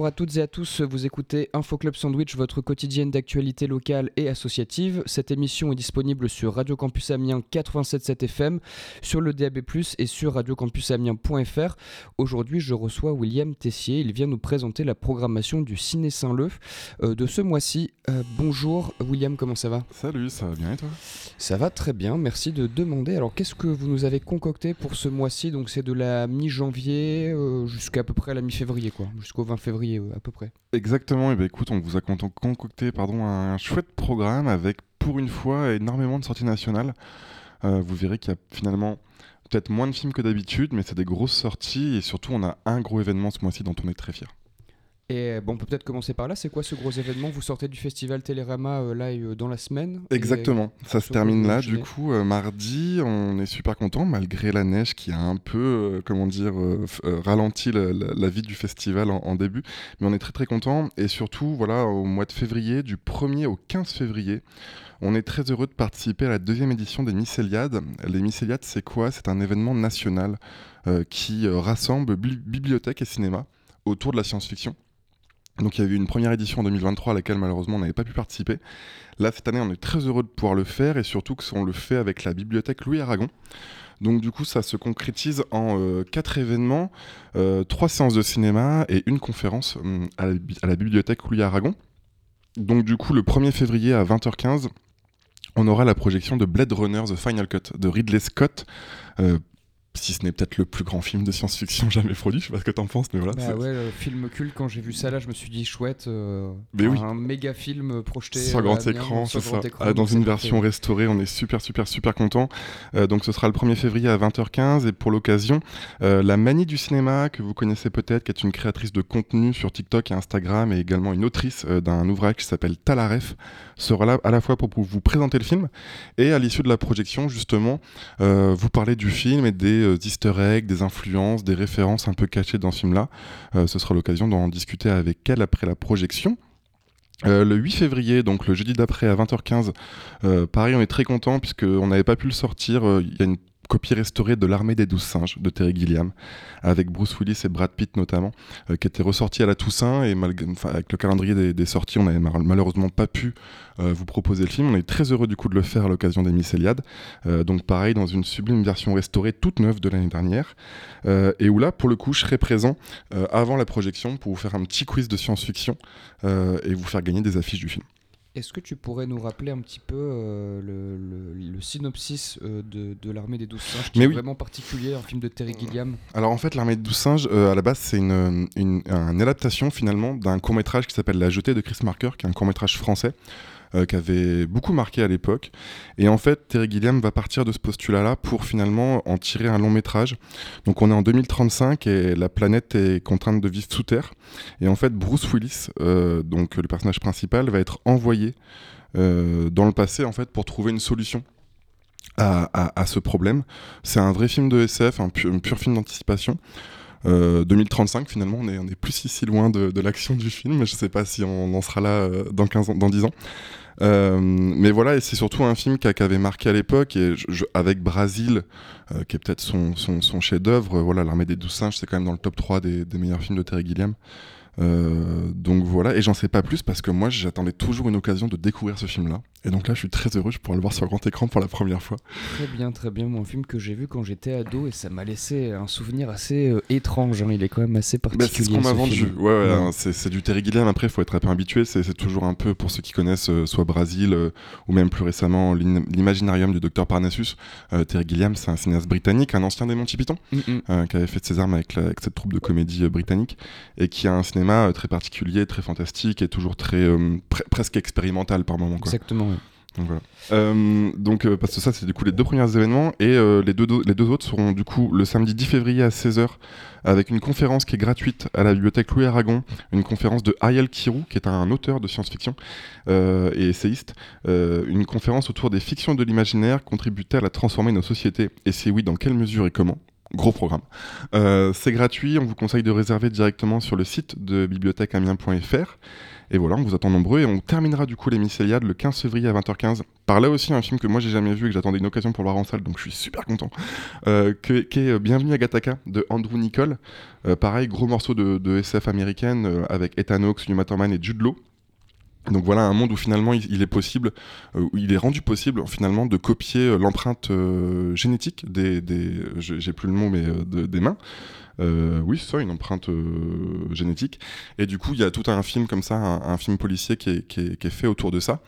Bonjour à toutes et à tous, vous écoutez Info Club Sandwich, votre quotidienne d'actualité locale et associative. Cette émission est disponible sur Radio Campus Amiens 87.7 FM, sur le DAB+, et sur radiocampusamiens.fr. Aujourd'hui, je reçois William Tessier, il vient nous présenter la programmation du Ciné Saint-Leu euh, de ce mois-ci. Euh, bonjour William, comment ça va? Salut, ça va bien et toi? Ça va très bien, merci de demander. Alors qu'est-ce que vous nous avez concocté pour ce mois-ci? Donc c'est de la mi-janvier euh, jusqu'à peu près la mi-février, quoi, jusqu'au 20 février euh, à peu près. Exactement, et ben écoute, on vous a concocté pardon, un chouette programme avec pour une fois énormément de sorties nationales. Euh, vous verrez qu'il y a finalement peut-être moins de films que d'habitude, mais c'est des grosses sorties et surtout on a un gros événement ce mois-ci dont on est très fier. Et bon, on peut peut-être commencer par là. C'est quoi ce gros événement? Vous sortez du festival Télérama euh, là euh, dans la semaine Exactement. Ça se termine là. Du coup, euh, mardi, on est super content malgré la neige qui a un peu, comment dire, ralenti la, vie du festival en, début. Mais on est très très content. Et surtout, voilà, au mois de février, du 1er au 15 février, on est très heureux de participer à la deuxième édition des Mycéliades. Les Mycéliades, c'est quoi? C'est un événement national qui rassemble bibliothèques et cinéma autour de la science-fiction. Donc il y avait eu une première édition en 2023 à laquelle malheureusement on n'avait pas pu participer. Là cette année on est très heureux de pouvoir le faire et surtout que on le fait avec la bibliothèque Louis Aragon. Donc du coup ça se concrétise en euh, quatre événements, euh, trois séances de cinéma et une conférence hum, à, la, bibliothèque Louis Aragon. Donc du coup le 1er février à 20h15 on aura la projection de Blade Runner The Final Cut de Ridley Scott, euh, si ce n'est peut-être le plus grand film de science-fiction jamais produit, je sais pas ce que t'en penses, mais voilà. Bah ouais, le film culte, quand j'ai vu ça là, je me suis dit chouette, euh, mais oui. un méga film projeté sur grand écran, c'est ça. Ah, dans une version restaurée, on est super super super content. Euh, donc ce sera le 1er février à 20h15 et pour l'occasion, euh, la Manie du cinéma que vous connaissez peut-être, qui est une créatrice de contenu sur TikTok et Instagram et également une autrice d'un ouvrage qui s'appelle Talaref, sera là à la fois pour vous présenter le film et à l'issue de la projection justement vous parler du film et des euh, easter eggs, des influences, des références un peu cachées dans ce film-là. Euh, ce sera l'occasion d'en discuter avec elle après la projection. Euh, le 8 février, donc le jeudi d'après à 20h15, pareil, on est très content puisqu'on n'avait pas pu le sortir. Il y a une copie restaurée de L'armée des douze singes de Terry Gilliam, avec Bruce Willis et Brad Pitt notamment, euh, qui était ressorti à la Toussaint. Et avec le calendrier des, sorties, on n'avait malheureusement pas pu euh, vous proposer le film. On est très heureux du coup de le faire à l'occasion des Mycéliades. Euh, donc pareil, dans une sublime version restaurée toute neuve de l'année dernière. et où là, pour le coup, je serai présent avant la projection pour vous faire un petit quiz de science-fiction et vous faire gagner des affiches du film. Est-ce que tu pourrais nous rappeler un petit peu euh, le, synopsis euh, de, L'Armée des Douze Singes, qui est vraiment particulier, un film de Terry Gilliam? Alors en fait, L'Armée des Douze Singes, euh, à la base, c'est une, une, adaptation finalement d'un court-métrage qui s'appelle La Jetée de Chris Marker, qui est un court-métrage français. Euh, qui avait beaucoup marqué à l'époque. Et en fait, Terry Gilliam va partir de ce postulat-là pour finalement en tirer un long métrage. Donc on est en 2035 et la planète est contrainte de vivre sous terre. Et en fait, Bruce Willis, euh, donc le personnage principal, va être envoyé euh, dans le passé en fait pour trouver une solution à, ce problème. C'est un vrai film de SF, un, pur film d'anticipation. 2035 finalement, on est, on plus si, loin de, l'action du film, mais je sais pas si on en sera là dans, 15 ans, dans 10 ans. Euh, mais voilà, et c'est surtout un film qui, avait marqué à l'époque, et avec Brasil, euh, qui est peut-être son, son, chef-d'œuvre. Voilà, L'Armée des Douze Singes, c'est quand même dans le top 3 des, meilleurs films de Terry Gilliam. Euh, donc voilà, et j'en sais pas plus parce que moi j'attendais toujours une occasion de découvrir ce film-là. Et donc là je suis très heureux, je pourrais le voir sur grand écran pour la première fois. Très bien, très bien. Mon film que j'ai vu quand j'étais ado et ça m'a laissé un souvenir assez euh, étrange. Hein. Il est quand même assez particulier. Bah, c'est ce qu'on m'a vendu. Ouais, ouais, hein, c'est du Terry Gilliam. Après, il faut être un peu habitué. C'est toujours un peu pour ceux qui connaissent euh, soit Brasil ou même plus récemment l'Imaginarium du Docteur Parnassus. Terry Gilliam, c'est un cinéaste britannique, un ancien des Monty Python, mm, mm. qui avait fait ses armes avec, avec cette troupe de comédie britannique et qui a un cinéma très particulier, très fantastique et toujours très euh, presque expérimental par moment. Exactement. Donc, voilà. Euh, euh, parce que ça c'est du coup les deux premiers événements et les, deux, les deux autres seront du coup le samedi 10 février à 16h avec une conférence qui est gratuite à la bibliothèque Louis Aragon, une conférence de Ariel Kirou qui est un auteur de science-fiction et essayiste, une conférence autour des fictions de l'imaginaire contribue-t-elle à transformer nos sociétés et si oui dans quelle mesure et comment? Gros programme. Euh, c'est gratuit, on vous conseille de réserver directement sur le site de bibliothèqueamiens.fr. Et voilà, on vous attend nombreux et on terminera du coup les Mycéliades le 15 février à 20h15 par là aussi un film que moi j'ai jamais vu et que j'attendais une occasion pour le voir en salle, donc je suis super content, euh, qui est Bienvenue à Gattaca de Andrew Nicole. pareil, gros morceau de, SF américaine avec Ethan Hawke, Uma Thurman et Jude Law. Donc voilà un monde où finalement il, est possible, où il est rendu possible finalement de copier l'empreinte génétique des, des j'ai plus le mot mais des mains. Euh, oui, c'est ça, une empreinte euh, génétique. Et du coup, il y a tout un film comme ça, un, film policier qui est, fait autour de ça.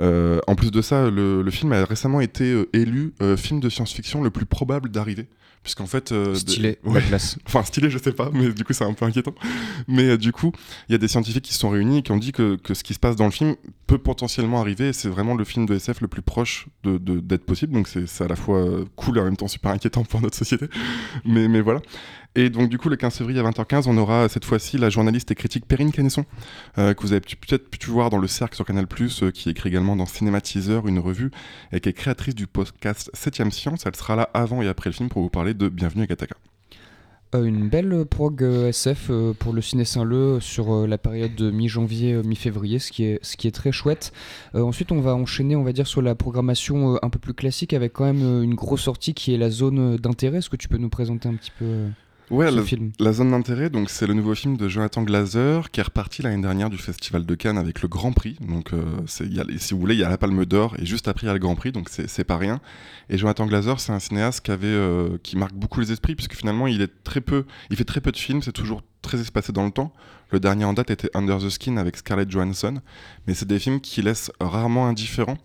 Euh, en plus de ça, le, film a récemment été élu film de science-fiction le plus probable d'arriver. Puisqu'en fait. stylé, de... classe. enfin, stylé, je sais pas, mais du coup, c'est un peu inquiétant. Mais du coup, il y a des scientifiques qui se sont réunis et qui ont dit que, ce qui se passe dans le film peut potentiellement arriver. Et c'est vraiment le film de SF le plus proche d'être de, possible. Donc, c'est à la fois cool et en même temps super inquiétant pour notre société. mais, mais voilà. Et donc, du coup, le 15 février à 20h15, on aura cette fois-ci la journaliste et critique Perrine Canesson, euh, que vous avez peut-être pu voir dans le Cercle sur Canal, euh, qui écrit également dans Cinématiseur, une revue, et qui est créatrice du podcast 7ème Science. Elle sera là avant et après le film pour vous parler de Bienvenue à Gataka. Euh, une belle prog SF pour le Ciné Saint-Leu sur la période de mi-janvier, mi-février, ce qui est très chouette. ensuite, on va enchaîner, on va dire, sur la programmation un peu plus classique avec quand même une grosse sortie qui est la zone d'intérêt. Est-ce que tu peux nous présenter un petit peu Ouais, la, zone d'intérêt, donc c'est le nouveau film de Jonathan Glazer qui est reparti l'année dernière du Festival de Cannes avec le Grand Prix. Donc, euh, y a, si vous voulez, il y a la Palme d'Or et juste après il y a le Grand Prix, donc c'est pas rien. Et Jonathan Glazer, c'est un cinéaste qui avait, euh, qui marque beaucoup les esprits puisque finalement il est très peu, il fait très peu de films, c'est toujours très espacé dans le temps. Le dernier en date était Under the Skin avec Scarlett Johansson, mais c'est des films qui laissent rarement indifférents,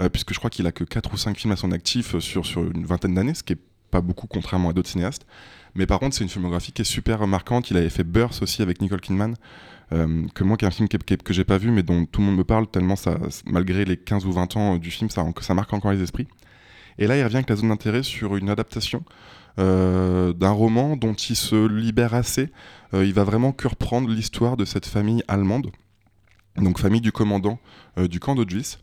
euh, puisque je crois qu'il a que 4 ou 5 films à son actif sur, sur une vingtaine d'années, ce qui est beaucoup contrairement à d'autres cinéastes. Mais par contre, c'est une filmographie qui est super marquante. Il avait fait Burst aussi avec Nicole Kidman. Euh, que moi, qui est un film que, que, j'ai pas vu, mais dont tout le monde me parle, tellement ça, malgré les 15 ou 20 ans du film, ça, marque encore les esprits. Et là, il revient avec la zone d'intérêt sur une adaptation euh, d'un roman dont il se libère assez. Euh, il va vraiment que reprendre l'histoire de cette famille allemande, donc famille du commandant du camp d'Auschwitz,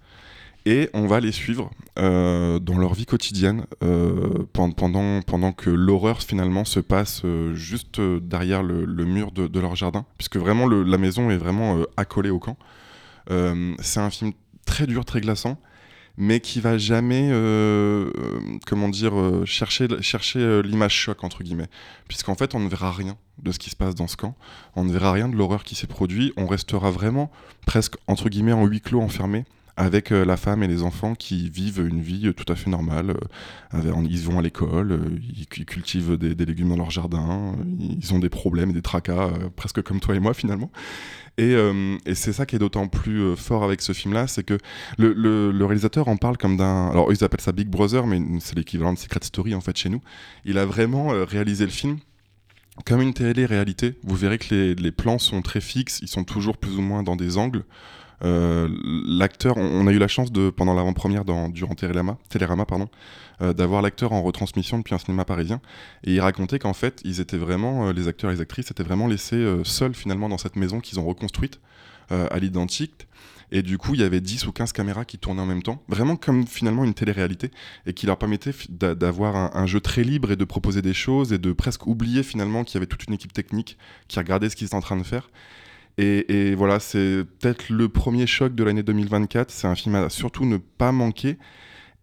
et on va les suivre euh, dans leur vie quotidienne euh, pendant, pendant que l'horreur finalement se passe euh, juste derrière le, mur de, leur jardin, puisque vraiment la maison est vraiment accolée au camp. c'est un film très dur, très glaçant, mais qui va jamais, comment dire, chercher, chercher l'image choc entre guillemets, puisqu'en fait on ne verra rien de ce qui se passe dans ce camp, on ne verra rien de l'horreur qui s'est produit, on restera vraiment presque entre guillemets en huis clos enfermé avec euh, la femme et les enfants qui vivent une vie euh, tout à fait normale. Euh, ils vont à l'école, ils, cultivent des, légumes dans leur jardin, ils ont des problèmes des tracas, presque comme toi et moi finalement. Et, c'est ça qui est d'autant plus fort avec ce film-là, c'est que le, réalisateur en parle comme d'un... Alors ils appellent ça Big Brother, mais c'est l'équivalent de Secret Story en fait chez nous. Il a vraiment réalisé le film comme une télé-réalité. Vous verrez que les plans sont très fixes, ils sont toujours plus ou moins dans des angles. Euh, l'acteur, on, a eu la chance de pendant l'avant-première durant Télérama, Télérama pardon, euh, d'avoir l'acteur en retransmission depuis un cinéma parisien et il racontait qu'en fait ils étaient vraiment euh, les acteurs et les actrices étaient vraiment laissés seuls finalement dans cette maison qu'ils ont reconstruite à l'identique et du coup, il y avait 10 ou 15 caméras qui tournaient en même temps, vraiment comme finalement une télé-réalité, et qui leur permettait d'avoir un, un, jeu très libre et de proposer des choses et de presque oublier finalement qu'il y avait toute une équipe technique qui regardait ce qu'ils étaient en train de faire. Et, voilà, c'est peut-être le premier choc de l'année 2024. C'est un film à surtout ne pas manquer.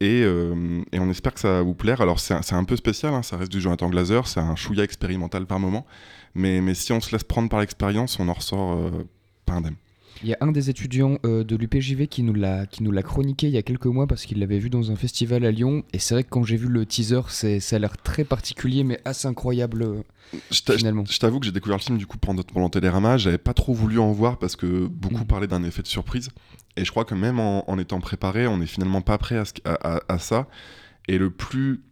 Euh, et, on espère que ça va vous plaire. Alors c'est un, peu spécial, hein, ça reste du Jonathan Glazer, c'est un chouïa expérimental par moment. Mais, si on se laisse prendre par l'expérience, on en ressort euh, pas indemne. Il y a un des étudiants euh, de l'UPJV qui nous l'a qui nous l'a chroniqué il y a quelques mois parce qu'il l'avait vu dans un festival à Lyon et c'est vrai que quand j'ai vu le teaser, c'est ça a l'air très particulier mais assez incroyable euh, finalement. Je t'avoue que j'ai découvert le film du coup pendant, pendant Télérama, j'avais pas trop voulu en voir parce que beaucoup mm. parlaient d'un effet de surprise et je crois que même en, étant préparé, on n'est finalement pas prêt à, à ça et le plus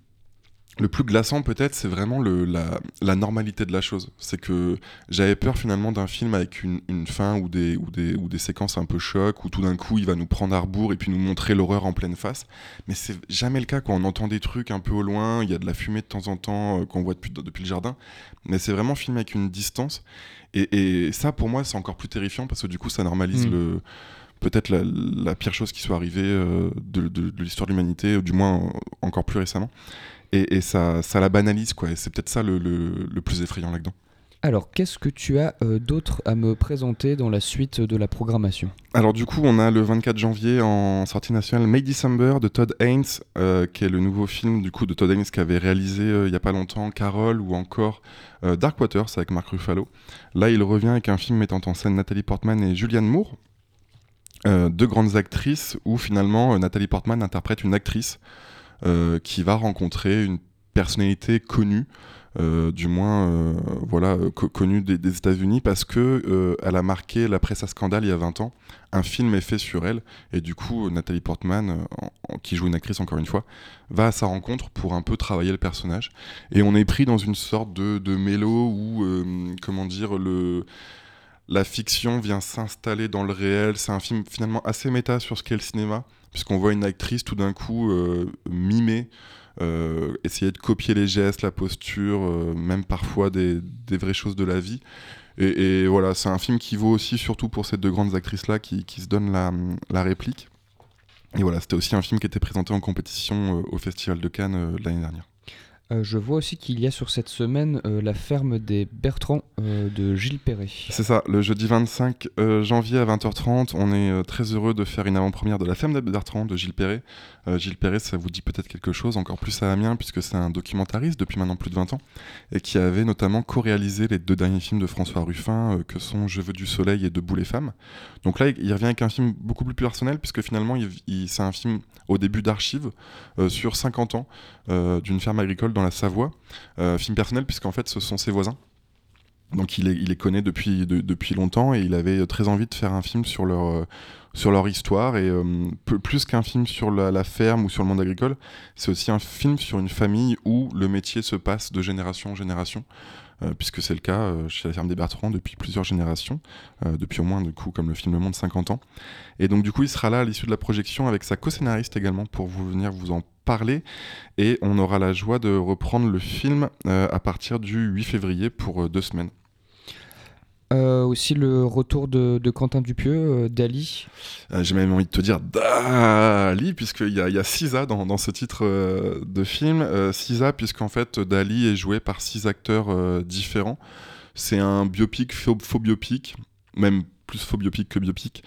le plus glaçant peut-être, c'est vraiment le, la, normalité de la chose. C'est que j'avais peur finalement d'un film avec une, fin ou des, ou, des, ou des séquences un peu choc, où tout d'un coup il va nous prendre à rebours et puis nous montrer l'horreur en pleine face. Mais c'est jamais le cas quand on entend des trucs un peu au loin, il y a de la fumée de temps en temps euh, qu'on voit depuis, depuis le jardin. Mais c'est vraiment filmé avec une distance. Et, ça pour moi c'est encore plus terrifiant parce que du coup ça normalise mm. le peut-être la, pire chose qui soit arrivée euh, de, de l'histoire de l'humanité, du moins encore plus récemment et, ça, ça, la banalise quoi. Et c'est peut-être ça le, le, plus effrayant là-dedans. Alors, qu'est-ce que tu as euh, d'autre à me présenter dans la suite de la programmation? Alors du coup, on a le 24 janvier en sortie nationale May December de Todd Haynes, euh, qui est le nouveau film du coup de Todd Haynes qui avait réalisé euh, il n'y a pas longtemps Carol ou encore Dark Waters avec Mark Ruffalo. Là, il revient avec un film mettant en scène Nathalie Portman et Julianne Moore, deux grandes actrices où finalement Nathalie Portman interprète une actrice qui va rencontrer une personnalité connue euh, du moins euh, voilà, euh, connue des, États-Unis, parce que elle a marqué la presse à scandale il y a 20 ans. Un film est fait sur elle, et du coup, Nathalie Portman, qui joue une actrice encore une fois, va à sa rencontre pour un peu travailler le personnage. Et on est pris dans une sorte de, de mélo où, comment dire, le la fiction vient s'installer dans le réel. C'est un film finalement assez méta sur ce qu'est le cinéma, puisqu'on voit une actrice tout d'un coup mimer euh, essayer de copier les gestes, la posture, euh, même parfois des, vraies choses de la vie. Et, voilà, c'est un film qui vaut aussi surtout pour ces deux grandes actrices-là qui, se donnent la, réplique. Et voilà, c'était aussi un film qui était présenté en compétition euh, au Festival de Cannes l'année dernière. Euh, je vois aussi qu'il y a sur cette semaine euh, la ferme des Bertrands euh, de Gilles Perret. C'est ça, le jeudi 25 janvier à 20h30, on est très heureux de faire une avant-première de la ferme des Bertrands de Gilles Perret. Gilles Perret, ça vous dit peut-être quelque chose, encore plus à Amiens, puisque c'est un documentariste depuis maintenant plus de 20 ans, et qui avait notamment co-réalisé les deux derniers films de François Ruffin, que sont Je veux du soleil et Debout les femmes. Donc là, il revient avec un film beaucoup plus personnel, puisque finalement, c'est un film au début d'archives sur 50 ans d'une ferme agricole dans la Savoie. Euh, film personnel, puisqu'en fait, ce sont ses voisins. Donc il les, il connaît depuis, depuis longtemps et il avait très envie de faire un film sur leur, euh, sur leur histoire. Et euh, plus qu'un film sur la, ferme ou sur le monde agricole, c'est aussi un film sur une famille où le métier se passe de génération en génération. puisque c'est le cas chez la ferme des Bertrands depuis plusieurs générations, depuis au moins, du coup, comme le film Le Monde, 50 ans. Et donc, du coup, il sera là à l'issue de la projection avec sa co-scénariste également pour vous venir vous en parler. Et on aura la joie de reprendre le film euh, à partir du 8 février pour euh, deux semaines. Euh, aussi le retour de, Quentin Dupieux, Dali. J'ai même envie de te dire Dali, puisqu'il y a, a Sisa dans, dans, ce titre de film. Sisa, puisqu'en fait Dali est joué par six acteurs différents. C'est un biopic, faux, faux biopic, même plus faux biopic que biopic.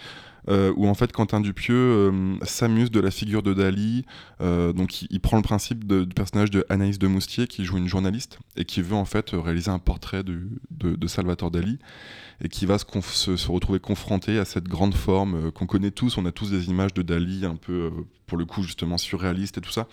Euh, où en fait Quentin Dupieux euh, s'amuse de la figure de Dali. Euh, donc il, prend le principe du personnage de Anaïs de Moustier qui joue une journaliste et qui veut en fait réaliser un portrait de, Salvatore Dali et qui va se, se, retrouver confronté à cette grande forme qu'on connaît tous. On a tous des images de Dali un peu pour le coup justement surréaliste et tout ça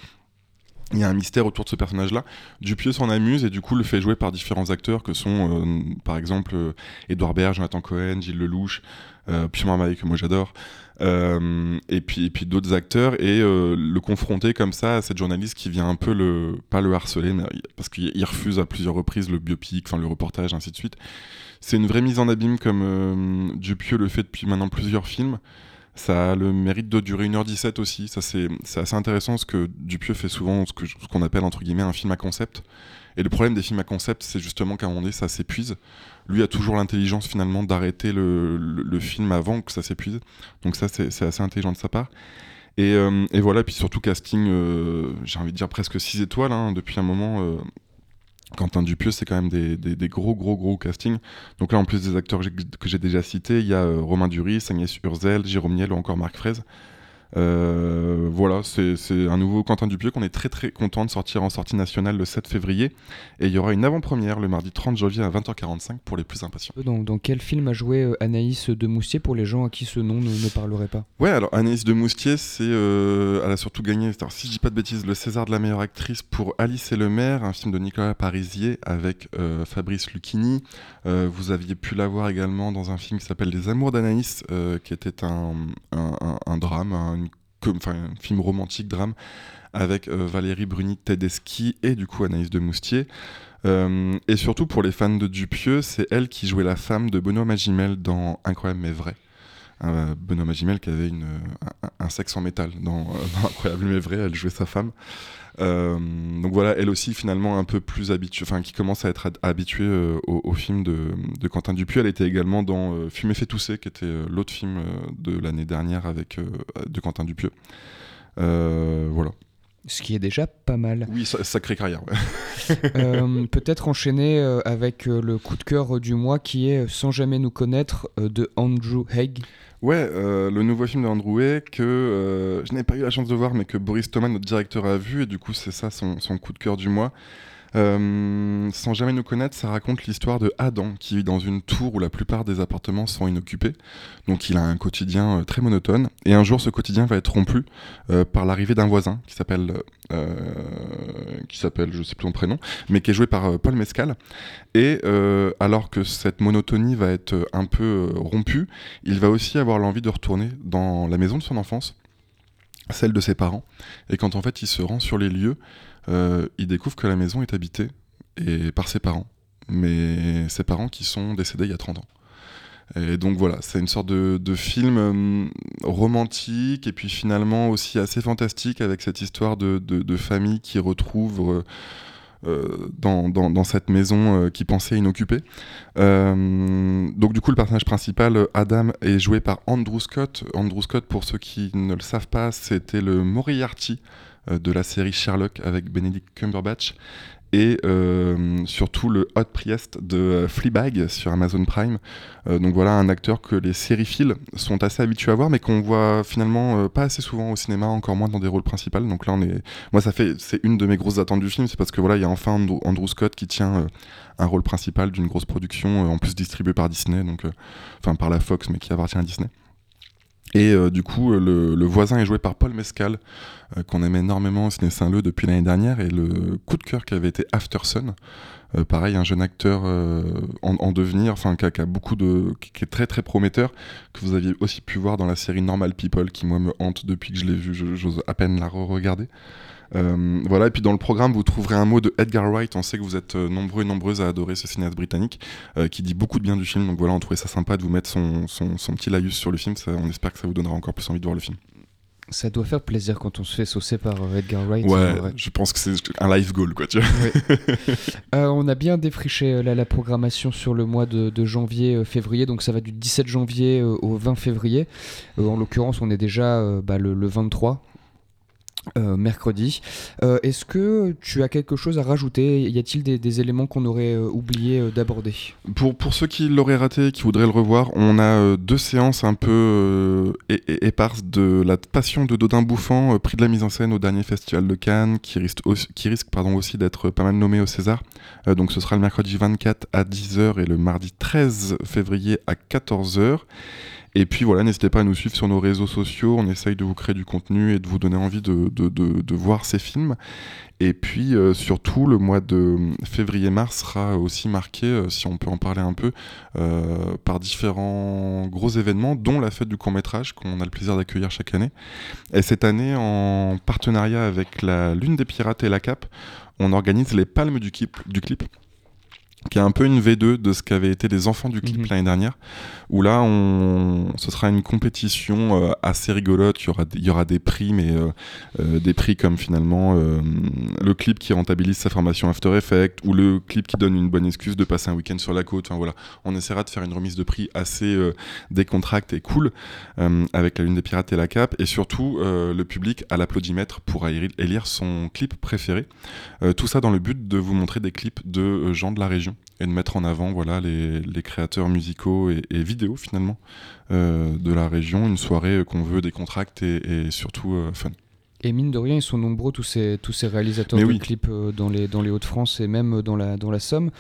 il y a un mystère autour de ce personnage-là. Dupieux s'en amuse et du coup le fait jouer par différents acteurs que sont euh, par exemple euh, Edouard Baird, Jonathan Cohen, Gilles Lelouch, euh, Pierre Marmaille que moi j'adore, euh, et puis, d'autres acteurs et le confronter comme ça à cette journaliste qui vient un peu le pas le harceler parce qu'il refuse à plusieurs reprises le biopic, enfin le reportage ainsi de suite. C'est une vraie mise en abîme comme Dupieux le fait depuis maintenant plusieurs films. Ça a le mérite de durer 1h17 aussi. Ça, c'est, assez intéressant parce que Dupieux fait souvent ce, qu'on appelle entre guillemets un film à concept. Et le problème des films à concept, c'est justement qu'à un moment donné, ça s'épuise. Lui a toujours l'intelligence finalement d'arrêter le, film avant que ça s'épuise. Donc ça, c'est, assez intelligent de sa part. Et, euh, voilà, puis surtout casting, euh, j'ai envie de dire presque 6 étoiles hein, depuis un moment. Euh, Quentin Dupieux, c'est quand même des, gros, gros, gros castings. Donc là, en plus des acteurs que j'ai déjà cités, il y a euh, Romain Duris, Agnès Urzel, Jérôme Niel ou encore Marc Fraise. Euh, voilà, c'est un nouveau Quentin Dupieux qu'on est très très content de sortir en sortie nationale le 7 février. Et il y aura une avant-première le mardi 30 janvier à 20h45 pour les plus impatients. Dans, dans quel film a joué euh, Anaïs de Moustier pour les gens à qui ce nom ne, parlerait pas? Ouais, alors Anaïs de Moustier, c'est, euh, elle a surtout gagné, si je dis pas de bêtises, le César de la meilleure actrice pour Alice et le maire, un film de Nicolas Parisier avec Fabrice Lucchini. vous aviez pu la voir également dans un film qui s'appelle Les Amours d'Anaïs, qui était un, un drame, un un film romantique, drame, avec euh, Valérie Bruni Tedeschi et du coup Anaïs de Moustier. Euh, et surtout pour les fans de Dupieux, c'est elle qui jouait la femme de Benoît Magimel dans Incroyable mais vrai. Euh, Benoît Magimel qui avait une, un, sexe en métal dans, Incroyable mais vrai, elle jouait sa femme. donc voilà, elle aussi finalement un peu plus habituée, enfin qui commence à être habituée au, film de, de, Quentin Dupieux. Elle était également dans Fumer fait tousser, qui était l'autre film de l'année dernière avec de Quentin Dupieux. voilà. Ce qui est déjà pas mal. Oui, sacrée carrière. euh, Peut-être enchaîner euh, avec euh, le coup de cœur du mois qui est Sans jamais nous connaître euh, de Andrew Haig. Ouais, le nouveau film de Andrew Haig que je n'ai pas eu la chance de voir, mais que Boris Thomas, notre directeur, a vu, et du coup, c'est ça son, son, coup de cœur du mois. Euh, sans jamais nous connaître, ça raconte l'histoire de Adam qui vit dans une tour où la plupart des appartements sont inoccupés. Donc il a un quotidien euh, très monotone. Et un jour, ce quotidien va être rompu euh, par l'arrivée d'un voisin qui s'appelle, qui s'appelle, je sais plus son prénom, mais qui est joué par Paul Mescal. Et alors que cette monotonie va être un peu rompue, il va aussi avoir l'envie de retourner dans la maison de son enfance celle de ses parents. Et quand en fait il se rend sur les lieux, euh, il découvre que la maison est habitée et par ses parents, mais ses parents qui sont décédés il y a 30 ans. Et donc voilà, c'est une sorte de, film euh, romantique et puis finalement aussi assez fantastique avec cette histoire de, famille qui retrouve euh, dans, cette maison qui pensait inoccupée. donc du coup, le personnage principal, Adam, est joué par Andrew Scott. Andrew Scott, pour ceux qui ne le savent pas, c'était le Moriarty euh, de la série Sherlock avec Benedict Cumberbatch et euh, surtout le Hot Priest de euh, Fleabag sur Amazon Prime. donc voilà un acteur que les sériphiles sont assez habitués à voir, mais qu'on voit finalement pas assez souvent au cinéma, encore moins dans des rôles principaux. Donc là, on est, moi, ça fait, c'est une de mes grosses attentes du film, c'est parce que voilà, il y a enfin Andrew, Scott qui tient un rôle principal d'une grosse production, en plus distribuée par Disney, donc enfin par la Fox, mais qui appartient à Disney. Et euh, du coup, euh, le, voisin est joué par Paul Mescal, euh, qu'on aime énormément au Ciné Saint-Leu depuis l'année dernière, et le coup de cœur qui avait été Aftersun. pareil, un jeune acteur en, devenir, enfin qui, a, beaucoup de, qui, est très très prometteur, que vous aviez aussi pu voir dans la série Normal People, qui moi me hante depuis que je l'ai vu, j'ose à peine la re-regarder. Euh, voilà, et puis dans le programme, vous trouverez un mot de Edgar Wright. On sait que vous êtes euh, nombreux et nombreuses à adorer ce cinéaste britannique euh, qui dit beaucoup de bien du film. Donc voilà, on trouvait ça sympa de vous mettre son, son, petit laïus sur le film. on espère que ça vous donnera encore plus envie de voir le film. Ça doit faire plaisir quand on se fait saucer par Edgar Wright. Ouais, je pense que c'est un life goal, quoi, tu vois. on a bien défriché la, programmation sur le mois de, janvier-février, donc ça va du 17 janvier au 20 février. en l'occurrence, on est déjà bah, le, le, 23, euh, mercredi. Euh, est-ce que tu as quelque chose à rajouter? Y a-t-il des, éléments qu'on aurait euh, oublié d'aborder? Pour, pour ceux qui l'auraient raté, qui voudraient le revoir, on a deux séances un peu éparses de La Passion de Dodin Bouffant, prix de la mise en scène au dernier festival de Cannes, qui risque, aussi, qui risque pardon, aussi d'être pas mal nommé au César. donc ce sera le mercredi 24 à 10h et le mardi 13 février à 14h. Et puis voilà, n'hésitez pas à nous suivre sur nos réseaux sociaux. On essaye de vous créer du contenu et de vous donner envie de, de, de, voir ces films. Et puis euh, surtout, le mois de février-mars sera aussi marqué, euh, si on peut en parler un peu, euh, par différents gros événements, dont la fête du court métrage qu'on a le plaisir d'accueillir chaque année. Et cette année, en partenariat avec la Lune des Pirates et la CAP, on organise les palmes. Du clip qui est un peu une V2 de ce qu'avaient été les enfants du clip mhm. l'année dernière, où là, on, ce sera une compétition euh, assez rigolote, il y aura, il y aura des prix, mais euh, euh, des prix comme finalement le clip qui rentabilise sa formation After Effects, ou le clip qui donne une bonne excuse de passer un week-end sur la côte, enfin voilà, on essaiera de faire une remise de prix assez décontracte et cool, avec la Lune des Pirates et la Cape, et surtout le public à l'applaudimètre pour élire son clip préféré. tout ça dans le but de vous montrer des clips de gens de la région et de mettre en avant voilà, les, créateurs musicaux et, vidéo finalement euh, de la région. Une soirée qu'on veut décontracte et, et surtout euh, fun. Et mine de rien, ils sont nombreux, tous ces, tous ces réalisateurs de clips euh, dans les, dans les Hauts-de-France et même dans la, dans la Somme.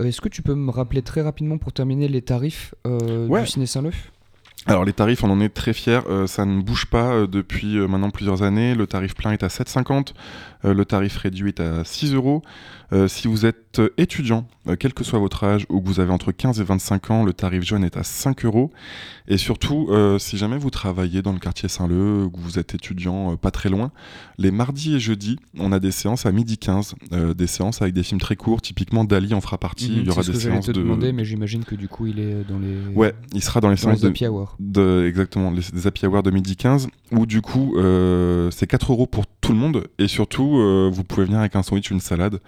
Est-ce que tu peux me rappeler très rapidement pour terminer les tarifs du Ciné Saint-Leu? Alors les tarifs, on en est très fiers, ça ne bouge pas depuis maintenant plusieurs années. Le tarif plein est à 7,50, le tarif réduit est à 6 euros. Euh, si vous êtes euh, étudiant, euh, quel que soit votre âge, ou que vous avez entre 15 et 25 ans, le tarif jeune est à 5 euros. Et surtout, si jamais vous travaillez dans le quartier Saint-Leu, que vous êtes étudiant pas très loin, les mardis et jeudis, on a des séances à midi 15, des séances avec des films très courts, typiquement Dali en fera partie. Mhm, il y aura des séances te de. demander, mais j'imagine que du coup, il est dans les. Ouais, il sera dans les séances de. Happy hour. De, exactement, les, Happy Hour 2015, où du coup, c'est 4 euros pour tout le monde, et surtout, vous pouvez venir avec un sandwich, une salade.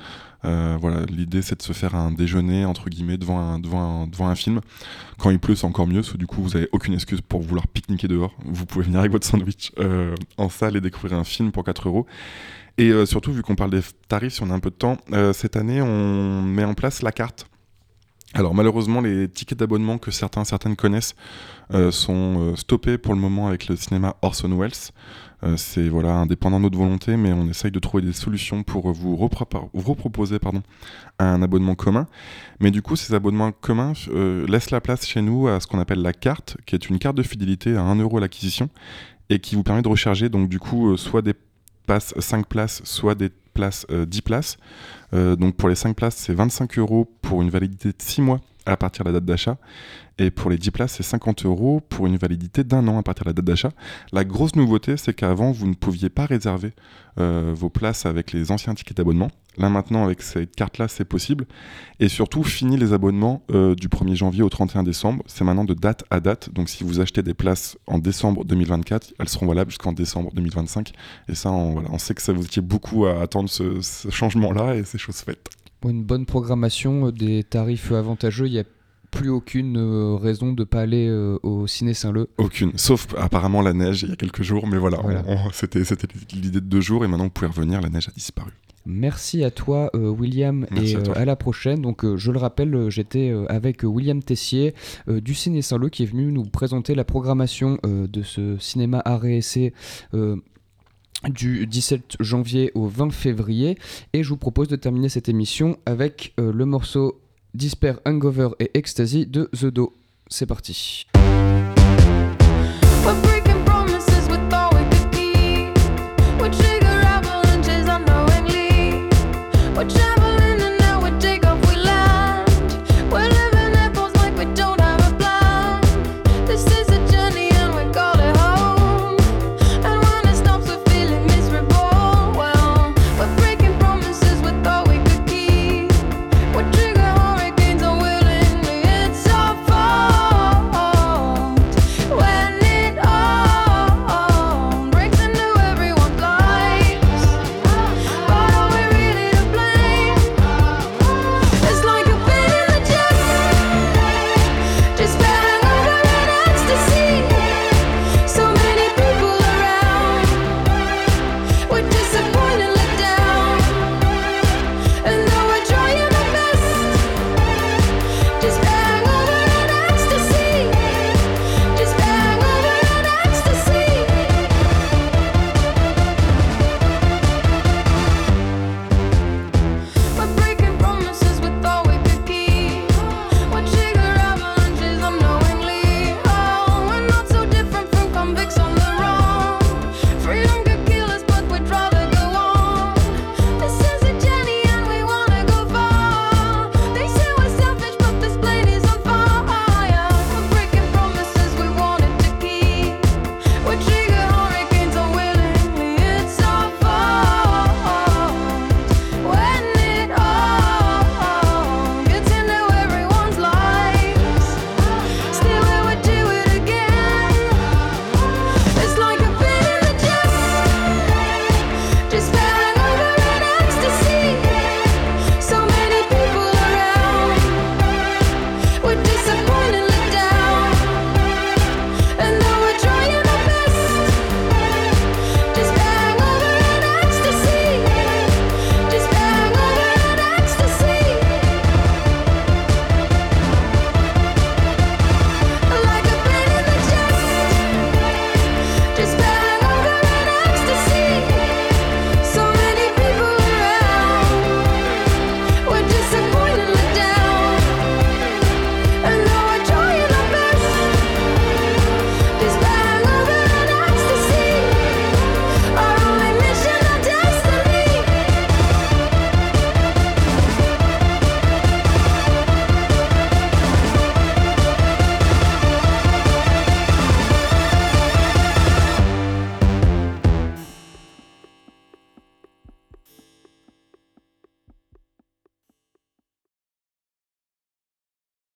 voilà, l'idée c'est de se faire un déjeuner entre guillemets devant un, film. Quand il pleut, c'est encore mieux, parce du coup, vous avez aucune excuse pour vouloir pique-niquer dehors. Vous pouvez venir avec votre sandwich en salle et découvrir un film pour 4 euros. Et euh, surtout, vu qu'on parle des tarifs, si on a un peu de temps, euh, cette année, on met en place la carte. Alors malheureusement, les tickets d'abonnement que certains, certaines connaissent euh, sont stoppés pour le moment avec le cinéma Orson Welles. c'est voilà indépendant de notre volonté, mais on essaye de trouver des solutions pour vous, reproposer pardon, un abonnement commun. Mais du coup, ces abonnements communs laissent la place chez nous à ce qu'on appelle la carte, qui est une carte de fidélité à 1 euro l'acquisition et qui vous permet de recharger donc du coup soit des passe 5 places, soit des places 10 euh, places. Euh, donc pour les 5 places, c'est 25 euros pour une validité de 6 mois à partir de la date d'achat. Et pour les 10 places, c'est 50 euros pour une validité d'un an à partir de la date d'achat. La grosse nouveauté, c'est qu'avant, vous ne pouviez pas réserver euh, vos places avec les anciens tickets d'abonnement. Là maintenant, avec cette carte-là, c'est possible. Et surtout, fini les abonnements euh, du 1er janvier au 31 décembre. C'est maintenant de date à date. Donc si vous achetez des places en décembre 2024, elles seront valables jusqu'en décembre 2025. Et ça, on, sait que ça vous étiez beaucoup à attendre ce, changement-là et c'est chose faite. Une bonne programmation, euh, des tarifs avantageux, il y a plus aucune euh, raison de pas aller euh, au ciné Saint-Leu. Aucune, sauf apparemment la neige il y a quelques jours, mais voilà, c'était l'idée de deux jours et maintenant vous pouvez revenir, la neige a disparu. Merci à toi William et à, la prochaine. Donc je le rappelle, j'étais avec William Tessier du Ciné Saint-Leu qui est venu nous présenter la programmation de ce cinéma arrêt essai du 17 janvier au 20 février. Et je vous propose de terminer cette émission avec euh, le morceau Disper, Hangover et Ecstasy de The Do. C'est parti.